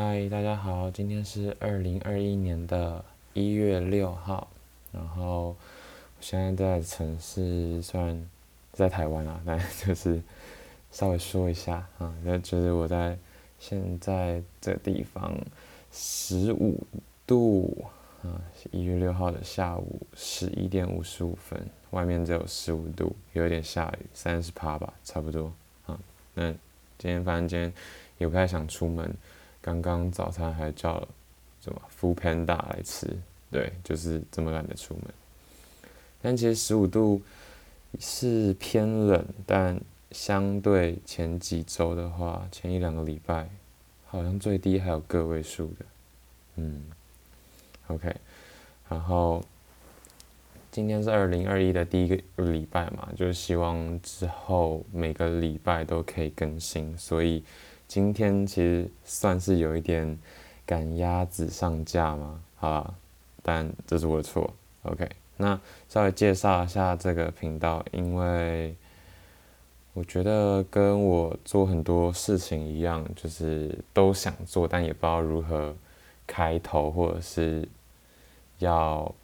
嗨，大家好，今天是二零二一年的一月六号，然后我现在在城市，虽然在台湾啊，但就是稍微说一下啊，那就是我在现在这地方十五度啊，一月六号的下午十一点五十五分，外面只有十五度，有点下雨，三十趴吧，差不多啊。那今天反正今天也不太想出门。刚刚早餐还叫了什么 Foodpanda 来吃，对，就是这么懒得出门。但其实十五度是偏冷，但相对前几周的话，前一两个礼拜好像最低还有个位数的。嗯，OK。然后今天是二零二一的第一个礼拜嘛，就是希望之后每个礼拜都可以更新，所以。今天其实算是有一点赶鸭子上架嘛，好吧，但这是我的错。OK，那稍微介绍一下这个频道，因为我觉得跟我做很多事情一样，就是都想做，但也不知道如何开头，或者是要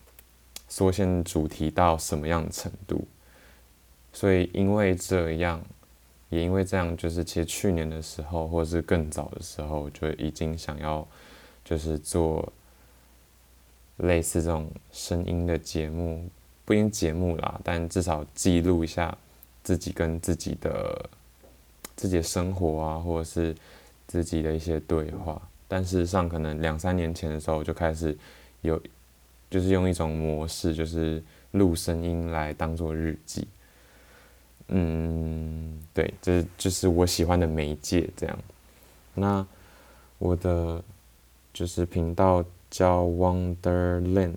缩限主题到什么样的程度，所以因为这样。也因为这样，就是其实去年的时候，或者是更早的时候，就已经想要就是做类似这种声音的节目，不一定节目啦，但至少记录一下自己跟自己的自己的生活啊，或者是自己的一些对话。但事实上，可能两三年前的时候，我就开始有就是用一种模式，就是录声音来当做日记。嗯，对，这就是我喜欢的媒介，这样。那我的就是频道叫 Wonderland，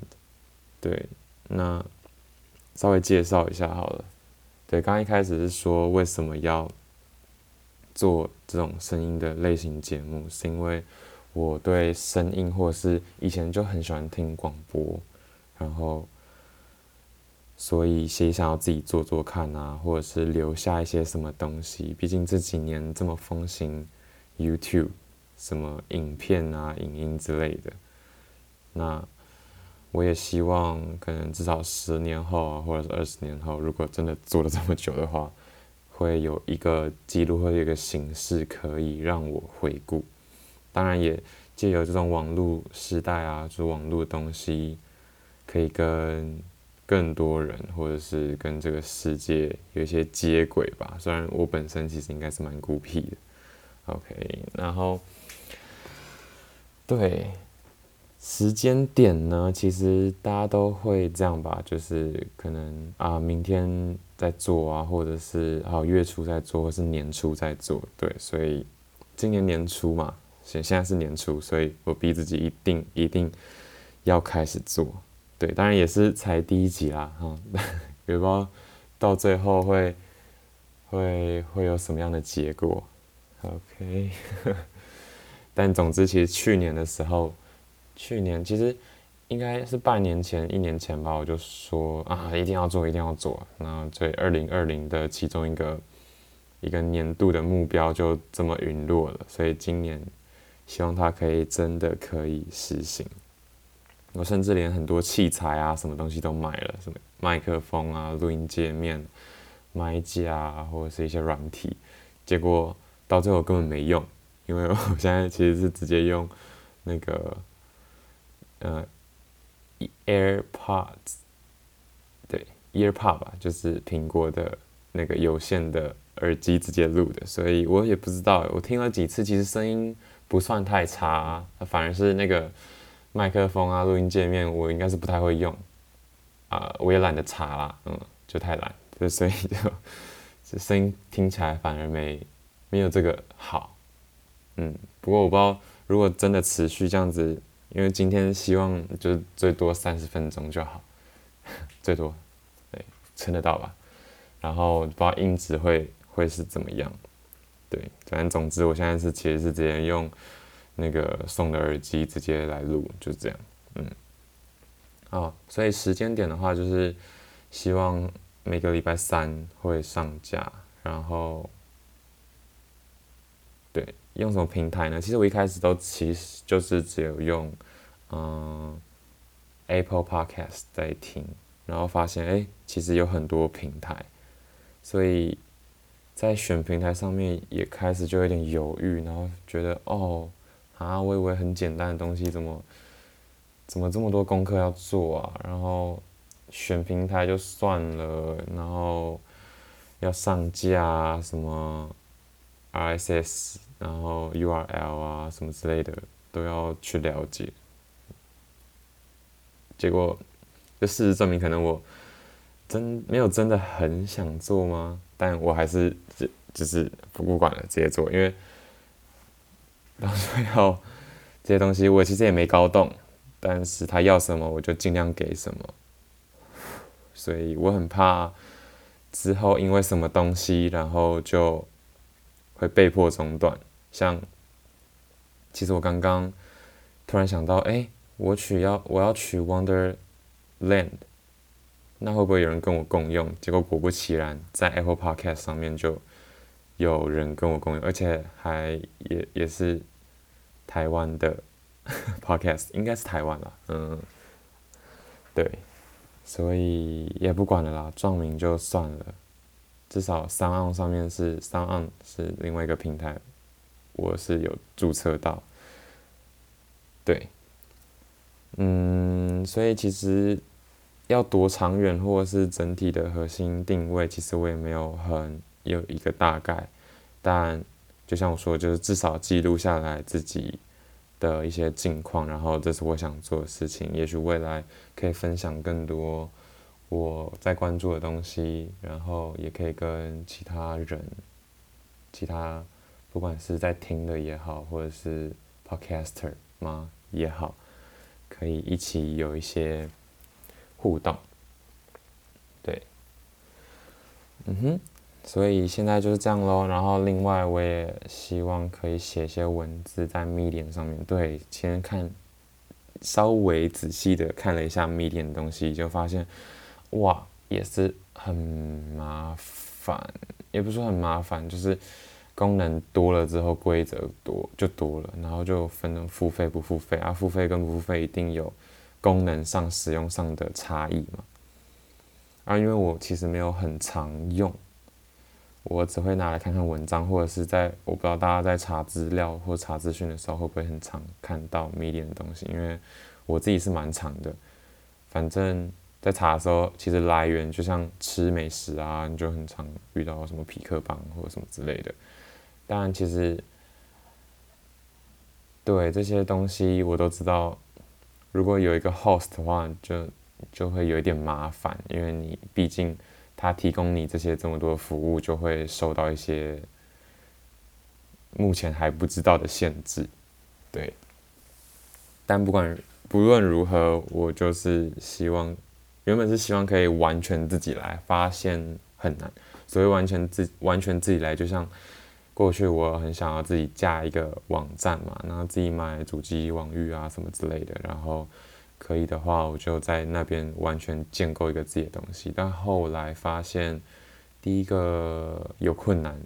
对，那稍微介绍一下好了。对，刚一开始是说为什么要做这种声音的类型节目，是因为我对声音，或是以前就很喜欢听广播，然后。所以，谁想要自己做做看啊，或者是留下一些什么东西？毕竟这几年这么风行 YouTube，什么影片啊、影音之类的。那我也希望，可能至少十年后啊，或者是二十年后，如果真的做了这么久的话，会有一个记录，会有一个形式可以让我回顾。当然，也借由这种网络时代啊，就是网络的东西，可以跟。更多人，或者是跟这个世界有一些接轨吧。虽然我本身其实应该是蛮孤僻的。OK，然后对时间点呢，其实大家都会这样吧，就是可能啊，明天在做啊，或者是啊月初在做，或是年初在做。对，所以今年年初嘛，现现在是年初，所以我逼自己一定一定要开始做。对，当然也是才第一集啦，哈，也不知道到最后会会会有什么样的结果，OK。但总之，其实去年的时候，去年其实应该是半年前、一年前吧，我就说啊，一定要做，一定要做。那所以二零二零的其中一个一个年度的目标就这么陨落了。所以今年希望它可以真的可以实行。我甚至连很多器材啊，什么东西都买了，什么麦克风啊、录音界面、麦架啊，或者是一些软体，结果到最后根本没用，因为我现在其实是直接用那个呃 AirPods，对，AirPod 吧，就是苹果的那个有线的耳机直接录的，所以我也不知道，我听了几次，其实声音不算太差，反而是那个。麦克风啊，录音界面我应该是不太会用，啊、我也懒得查啦，嗯，就太懒，就所以就这声音听起来反而没没有这个好，嗯，不过我不知道如果真的持续这样子，因为今天希望就是最多三十分钟就好，最多，对，撑得到吧？然后不知道音质会会是怎么样，对，反正总之我现在是其实是直接用。那个送的耳机直接来录，就这样，嗯，好，所以时间点的话，就是希望每个礼拜三会上架，然后，对，用什么平台呢？其实我一开始都其实就是只有用嗯 Apple Podcast 在听，然后发现哎、其实有很多平台，所以在选平台上面也开始就有点犹豫，然后觉得哦啊，我以为很简单的东西，怎么怎么这么多功课要做啊？然后选平台就算了，然后要上架什么。RSS，然后 URL 啊什么之类的都要去了解，结果就事实证明，可能我真没有真的很想做吗？但我还是就就是不不管了，直接做，因为到最后这些东西我其实也没搞懂，但是他要什么我就尽量给什么，所以我很怕之后因为什么东西，然后就。会被迫中断，像，其实我刚刚突然想到，哎，我取要我要取 Wonderland，那会不会有人跟我共用？结果果不其然，在 Apple Podcast 上面就有人跟我共用，而且还也也是台湾的 Podcast，应该是台湾啦，嗯，对，所以也不管了啦，撞名就算了。至少 SoundOn 上面是 SoundOn 是另外一个平台，我是有注册到。对，嗯，所以其实要多长远，或者是整体的核心定位，其实我也没有很有一个大概。但就像我说，就是至少记录下来自己的一些近况，然后这是我想做的事情。也许未来可以分享更多。我在关注的东西，然后也可以跟其他人、其他不管是在听的也好，或者是 podcaster 吗也好，可以一起有一些互动。对，嗯哼，所以现在就是这样喽。然后另外，我也希望可以写一些文字在 Medium 上面。对，先看稍微仔细的看了一下 Medium 的东西，就发现。哇，也是很麻烦，也不是很麻烦，就是功能多了之后规则多就多了，然后就分成付费不付费啊，付费跟不付费一定有功能上使用上的差异嘛。啊，因为我其实没有很常用，我只会拿来看看文章，或者是在我不知道大家在查资料或查资讯的时候会不会很常看到 Medium 的东西，因为我自己是蛮常的，反正。在查的时候，其实来源就像吃美食啊，你就很常遇到什么皮克邦或者什么之类的。当然，其实对这些东西我都知道。如果有一个 host 的话，就就会有一点麻烦，因为你毕竟他提供你这些这么多服务，就会受到一些目前还不知道的限制。对，但不管不论如何，我就是希望。原本是希望可以完全自己来，发现很难，所以完全自完全自己来，就像过去我很想要自己架一个网站嘛，然后自己买主机网域啊什么之类的，然后可以的话，我就在那边完全建构一个自己的东西。但后来发现，第一个有困难，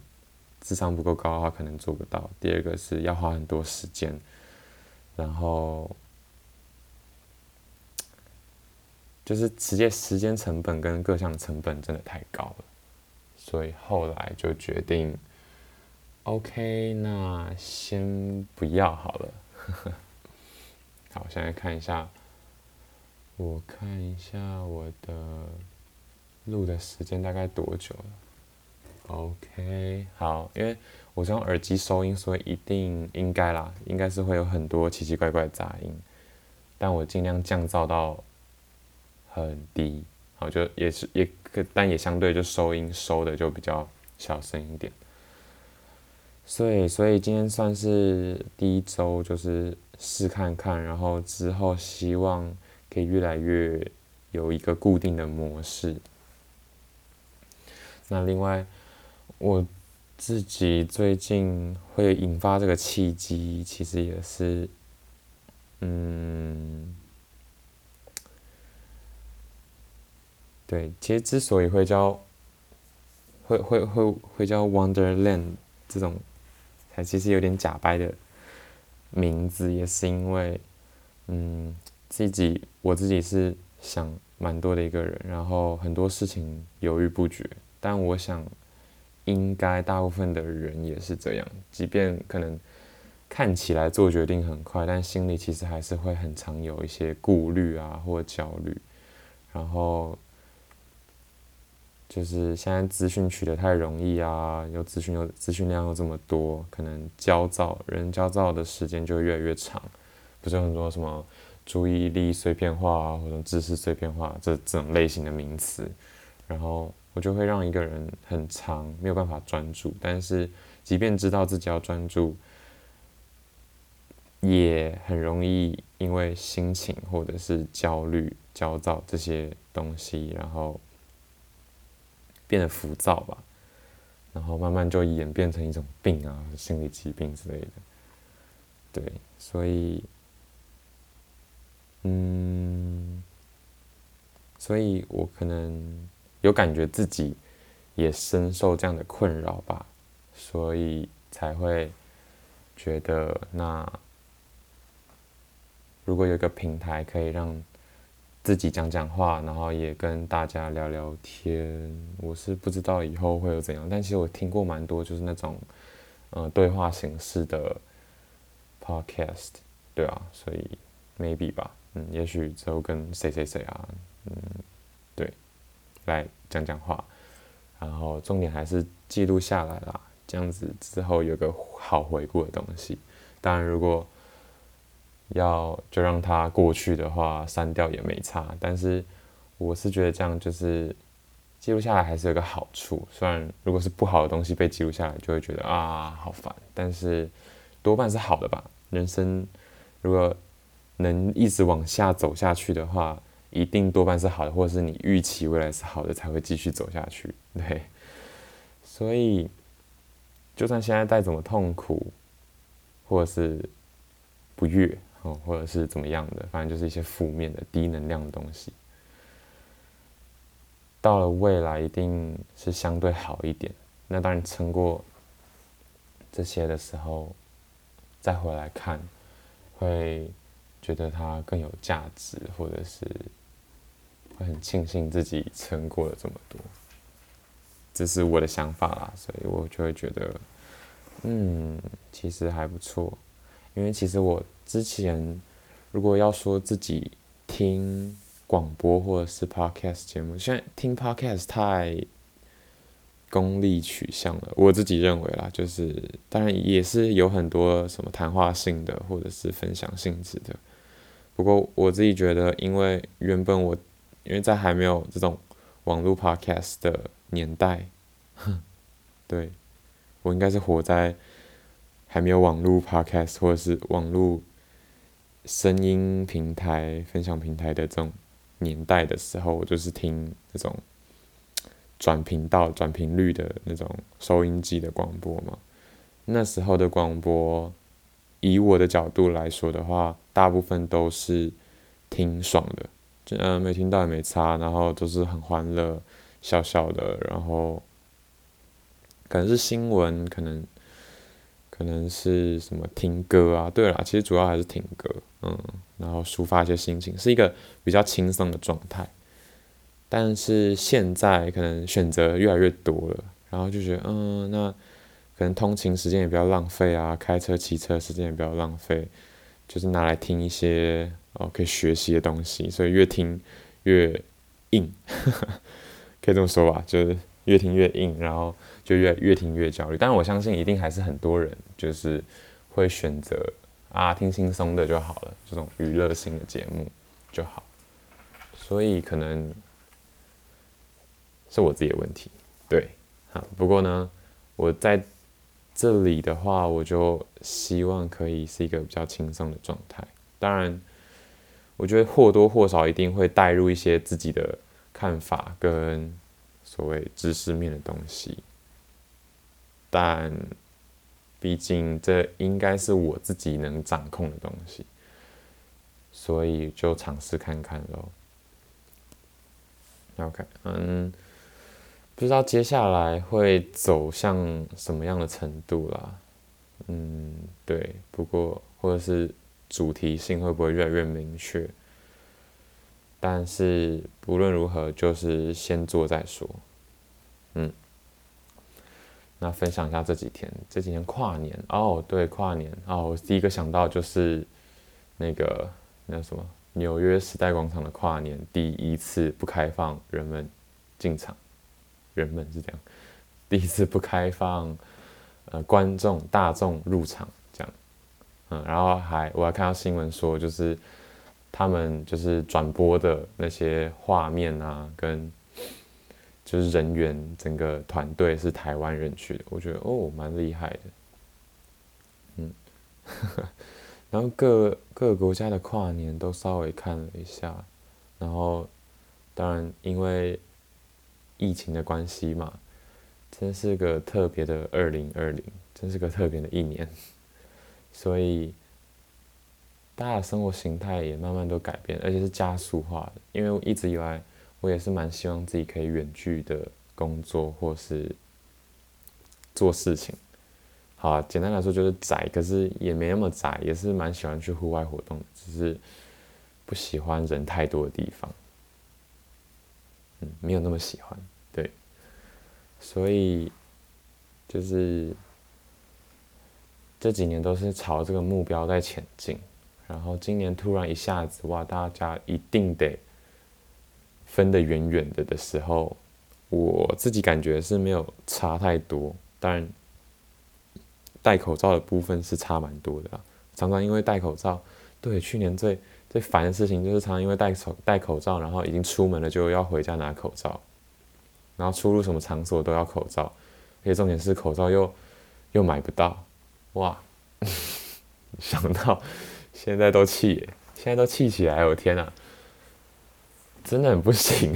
智商不够高的话可能做不到；第二个是要花很多时间，然后。就是直接时间成本跟各项成本真的太高了，所以后来就决定，OK，那先不要好了。好，我现在看一下，我看一下我的录的时间大概多久了？OK，好，因为我是用耳机收音，所以一定应该啦，应该是会有很多奇奇怪怪的杂音，但我尽量降噪到。很低，好，就也是也可，但也相对就收音收的就比较小声一点。所以，所以今天算是第一周，就是试看看，然后之后希望可以越来越有一个固定的模式。那另外，我自己最近会引发这个契机，其实也是，嗯。对，其实之所以会叫，会会会会叫 Wonderland 这种还其实有点假掰的名字，也是因为，嗯，自己我自己是想蛮多的一个人，然后很多事情犹豫不决，但我想应该大部分的人也是这样，即便可能看起来做决定很快，但心里其实还是会很常有一些顾虑啊或焦虑，然后。就是现在资讯取得太容易啊，有资讯，有资讯量又这么多，可能焦躁，人焦躁的时间就越来越长。不是很多什么注意力碎片化啊，或者知识碎片化这这种类型的名词，然后我就会让一个人很长没有办法专注。但是即便知道自己要专注，也很容易因为心情或者是焦虑、焦躁这些东西，然后。变得浮躁吧，然后慢慢就演变成一种病啊，心理疾病之类的。对，所以，嗯，所以我可能有感觉自己也深受这样的困扰吧，所以才会觉得，那如果有一个平台可以让。自己讲讲话，然后也跟大家聊聊天。我是不知道以后会有怎样，但其实我听过蛮多，就是那种，呃，对话形式的 podcast，对啊，所以 maybe 吧，嗯，也许之后跟谁谁谁啊，嗯，对，来讲讲话，然后重点还是记录下来啦，这样子之后有个好回顾的东西。当然，如果要就让它过去的话，删掉也没差。但是我是觉得这样就是记录下来还是有个好处。虽然如果是不好的东西被记录下来，就会觉得啊好烦。但是多半是好的吧。人生如果能一直往下走下去的话，一定多半是好的，或者是你预期未来是好的才会继续走下去。对，所以就算现在再怎么痛苦，或者是不悦。哦，或者是怎么样的，反正就是一些负面的、低能量的东西。到了未来，一定是相对好一点。那当然，撑过这些的时候，再回来看，会觉得它更有价值，或者是会很庆幸自己撑过了这么多。这是我的想法啦，所以我就会觉得，嗯，其实还不错。因为其实我。之前如果要说自己听广播或者是 podcast 节目，现在听 podcast 太功利取向了。我自己认为啦，就是当然也是有很多什么谈话性的或者是分享性质的。不过我自己觉得，因为原本我因为在还没有这种网络 podcast 的年代，哼，对，我应该是活在还没有网络 podcast 或者是网络。声音平台、分享平台的这种年代的时候，我就是听那种转频道、转频率的那种收音机的广播嘛。那时候的广播，以我的角度来说的话，大部分都是挺爽的，就嗯、没听到也没差，然后都是很欢乐、笑笑的，然后可能是新闻，可能。可能是什么听歌啊？对啦，其实主要还是听歌，嗯，然后抒发一些心情，是一个比较轻松的状态。但是现在可能选择越来越多了，然后就觉得，嗯，那可能通勤时间也不要浪费啊，开车、骑车时间也不要浪费，就是拿来听一些哦可以学习的东西，所以越听越硬，可以这么说吧，就是越听越硬，然后。就越越听越焦虑，但是我相信一定还是很多人就是会选择啊听轻松的就好了，这种娱乐性的节目就好，所以可能是我自己的问题，对，好，不过呢，我在这里的话，我就希望可以是一个比较轻松的状态，当然，我觉得或多或少一定会带入一些自己的看法跟所谓知识面的东西。但，毕竟这应该是我自己能掌控的东西，所以就尝试看看喽。OK，嗯，不知道接下来会走向什么样的程度啦。嗯，对，不过或者是主题性会不会越来越明确？但是不论如何，就是先做再说。嗯，那分享一下这几天，这几天跨年哦，对，跨年哦，我第一个想到就是那个那什么纽约时代广场的跨年，第一次不开放人们进场，人们是这样，第一次不开放。呃，观众大众入场这样，嗯，然后还我还看到新闻说，就是他们就是转播的那些画面啊，跟就是人员整个团队是台湾人去的，我觉得哦，蛮厉害的，嗯，然后各各个国家的跨年都稍微看了一下，然后当然因为疫情的关系嘛。真是个特别的二零二零，真是个特别的一年，所以大家的生活形态也慢慢都改变，而且是加速化的。因为我一直以来，我也是蛮希望自己可以远距的工作或是做事情。好，简单来说就是宅，可是也没那么宅，也是蛮喜欢去户外活动，只是不喜欢人太多的地方。嗯，没有那么喜欢。所以，就是这几年都是朝这个目标在前进，然后今年突然一下子哇，大家一定得分得远远的的时候，我自己感觉是没有差太多，当然戴口罩的部分是差蛮多的啦。常常因为戴口罩，对，去年最最烦的事情就是常常因为戴口戴口罩，然后已经出门了就要回家拿口罩。然后出入什么场所都要口罩，而且重点是口罩又又买不到，哇！想到现在都气，现在都气起来，我天哪，真的很不行。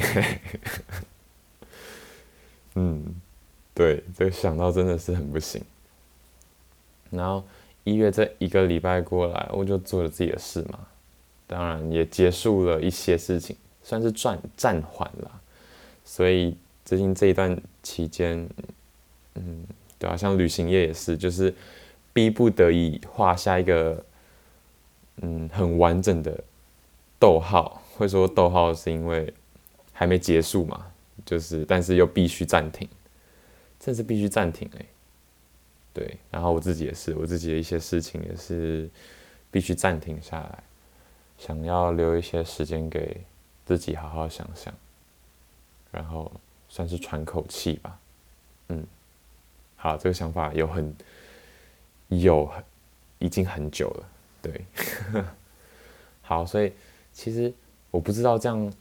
嗯，对，这个想到真的是很不行。然后一月这一个礼拜过来，我就做了自己的事嘛，当然也结束了一些事情，算是暂暂缓了，所以。最近这一段期间，嗯，对啊，像旅行业也是，就是逼不得已画下一个，嗯，很完整的逗号。会说逗号是因为还没结束嘛，就是但是又必须暂停，这是必须暂停哎、对，然后我自己也是，我自己的一些事情也是必须暂停下来，想要留一些时间给自己好好想想，然后。算是喘口气吧，嗯，好，这个想法有很有很已经很久了，对，好，所以其实我不知道这样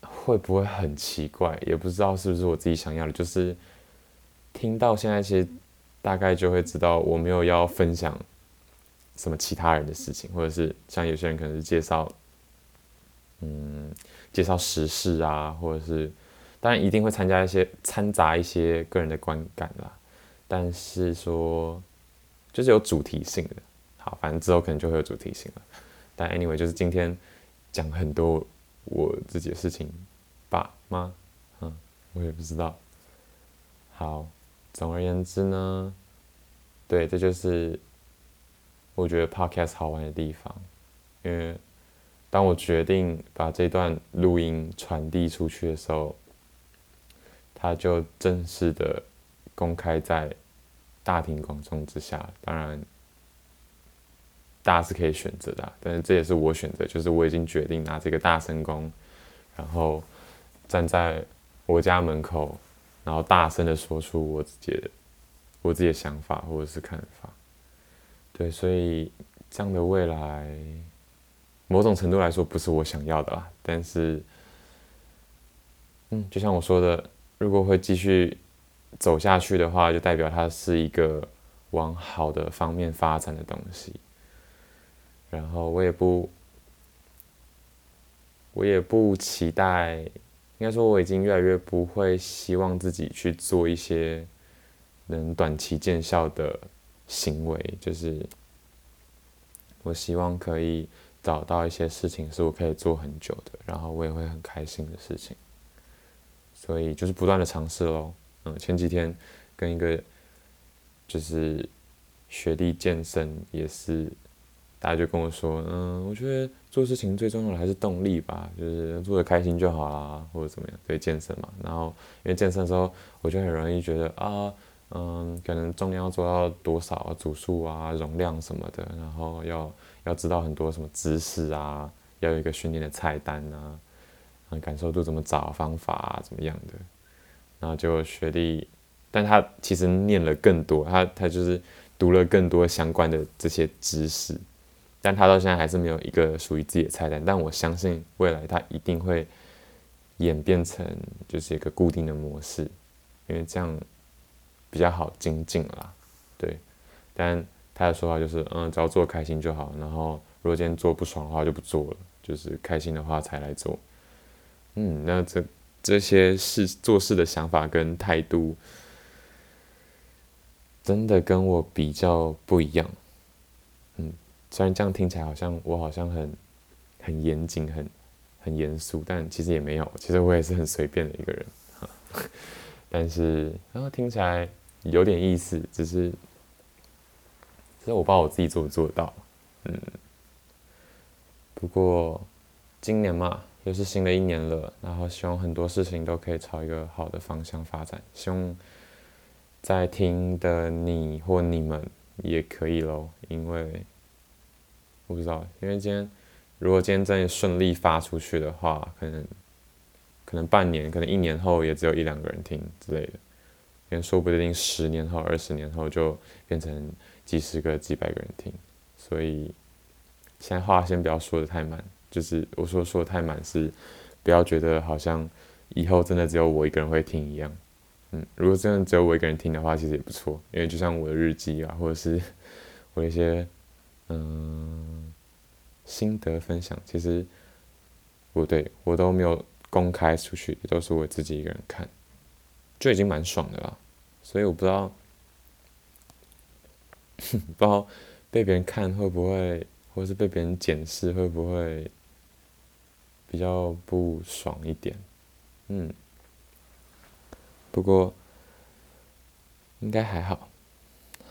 会不会很奇怪，也不知道是不是我自己想要的，就是听到现在其实大概就会知道我没有要分享什么其他人的事情，或者是像有些人可能是介绍，嗯，介绍时事啊，或者是。当然一定会参加一些掺杂一些个人的观感啦，但是说就是有主题性的，好，反正之后可能就会有主题性了。但 anyway 就是今天讲很多我自己的事情吧吗？嗯，我也不知道。好，总而言之呢，对，这就是我觉得 podcast 好玩的地方，因为当我决定把这段录音传递出去的时候。他就正式的公开在大庭广众之下，当然大家是可以选择的，但是这也是我选择，就是我已经决定拿这个大声公，然后站在我家门口，然后大声的说出我自己的我自己的想法或者是看法。对，所以这样的未来，某种程度来说不是我想要的啦，但是，嗯，就像我说的。如果会继续走下去的话，就代表它是一个往好的方面发展的东西。然后我也不，我也不期待，应该说我已经越来越不会希望自己去做一些能短期见效的行为，就是我希望可以找到一些事情是我可以做很久的，然后我也会很开心的事情。所以就是不断的尝试喽，嗯，前几天跟一个就是学弟健身也是，大家就跟我说，嗯，我觉得做事情最重要的还是动力吧，就是做的开心就好啦，或者怎么样，对健身嘛。然后因为健身的时候，我就很容易觉得啊，嗯，可能重量要做到多少啊，组数啊，容量什么的，然后要要知道很多什么知识啊，要有一个训练的菜单啊，嗯，感受度怎么找方法啊，怎么样的。然后就学弟，但他其实念了更多，他他就是。读了更多相关的这些知识，但他到现在还是没有一个属于自己的菜单。但我相信未来他一定会演变成就是一个固定的模式，因为这样比较好精进啦。对，但他的说法就是，嗯，只要做开心就好。然后如果今天做不爽的话就不做了，就是开心的话才来做。嗯，那这这些事做事的想法跟态度。真的跟我比较不一样，嗯，虽然这样听起来好像我好像很很严谨、很很严肃，但其实也没有，其实我也是很随便的一个人，但是然后听起来有点意思，只是其实我不知道我自己做不做得到，嗯。不过今年嘛，就是新的一年了，然后希望很多事情都可以朝一个好的方向发展，希望。在听的你或你们也可以喽，因为我不知道，因为今天如果今天真的顺利发出去的话，可能可能半年，可能一年后也只有一两个人听之类的，因为说不定十年后、二十年后就变成几十个、几百个人听，所以现在话先不要说得太满，就是我说说太满是不要觉得好像以后真的只有我一个人会听一样。嗯，如果真的只有我一个人听的话，其实也不错，因为就像我的日记啊，或者是我一些嗯心得分享，其实不对，我都没有公开出去，都是我自己一个人看，就已经蛮爽的了。所以我不知道，不知道被别人看会不会，或是被别人检视会不会比较不爽一点，嗯。不过应该还好。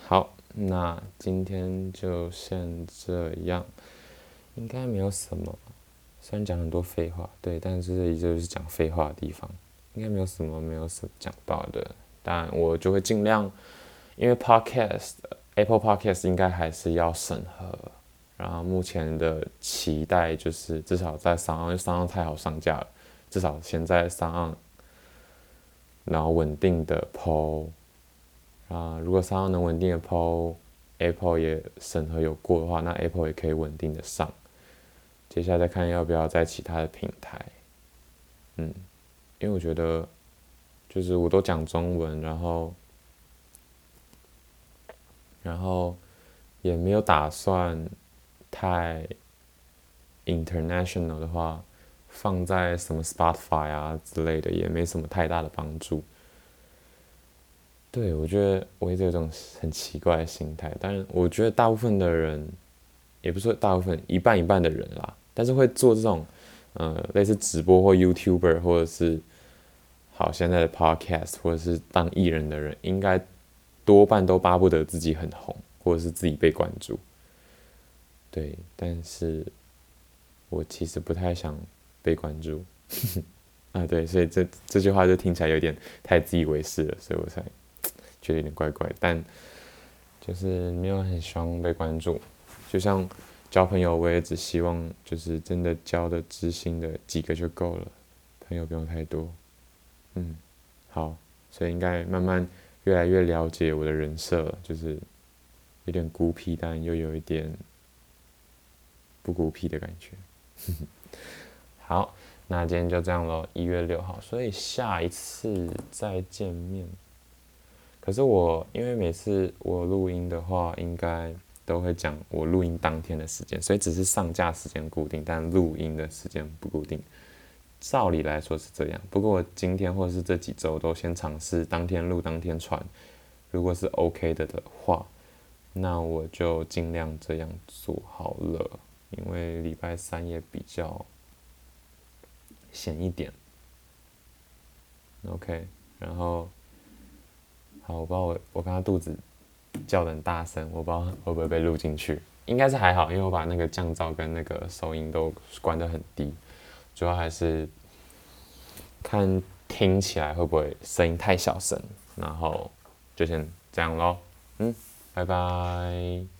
好，那今天就先这样。应该没有什么，虽然讲很多废话，对，但是这里就是讲废话的地方。应该没有什么没有什讲到的，但我就会尽量，因为 Podcast Apple Podcast 应该还是要审核。然后目前的期待就是至少在 SoundOn，因为三太好上架了，至少现在 SoundOn。然后稳定的 PO 啊，如果 SoundOn 能稳定的 PO，Apple 也审核有过的话，那 Apple 也可以稳定的上。接下来再看要不要在其他的平台，嗯，因为我觉得就是我都讲中文，然后然后也没有打算太 international 的话。放在什么 Spotify 啊之类的，也没什么太大的帮助。对，我觉得我一直有种很奇怪的心态，但是我觉得大部分的人，也不是说大部分，一半一半的人啦。但是会做这种，呃，类似直播或 YouTuber，或者是好现在的 Podcast，或者是当艺人的人，应该多半都巴不得自己很红，或者是自己被关注。对，但是我其实不太想。被关注，啊对，所以这这句话就听起来有点太自以为是了，所以我才觉得有点怪怪。但就是没有很希望被关注，就像交朋友，我也只希望就是真的交的知心的几个就够了，朋友不用太多。嗯，好，所以应该慢慢越来越了解我的人设了，就是有点孤僻，但又有一点不孤僻的感觉。好，那今天就这样咯，一月六号，所以下一次再见面。可是我因为每次我录音的话，应该都会讲我录音当天的时间，所以只是上架时间固定，但录音的时间不固定。照理来说是这样，不过我今天或是这几周都先尝试当天录当天传，如果是 OK 的的话，那我就尽量这样做好了，因为礼拜三也比较。闲一点，OK，然后，好，我不知道我我刚刚肚子叫得很大声，我不知道会不会被录进去，应该是还好，因为我把那个降噪跟那个收音都关得很低，主要还是看听起来会不会声音太小声，然后就先这样喽，嗯，拜拜。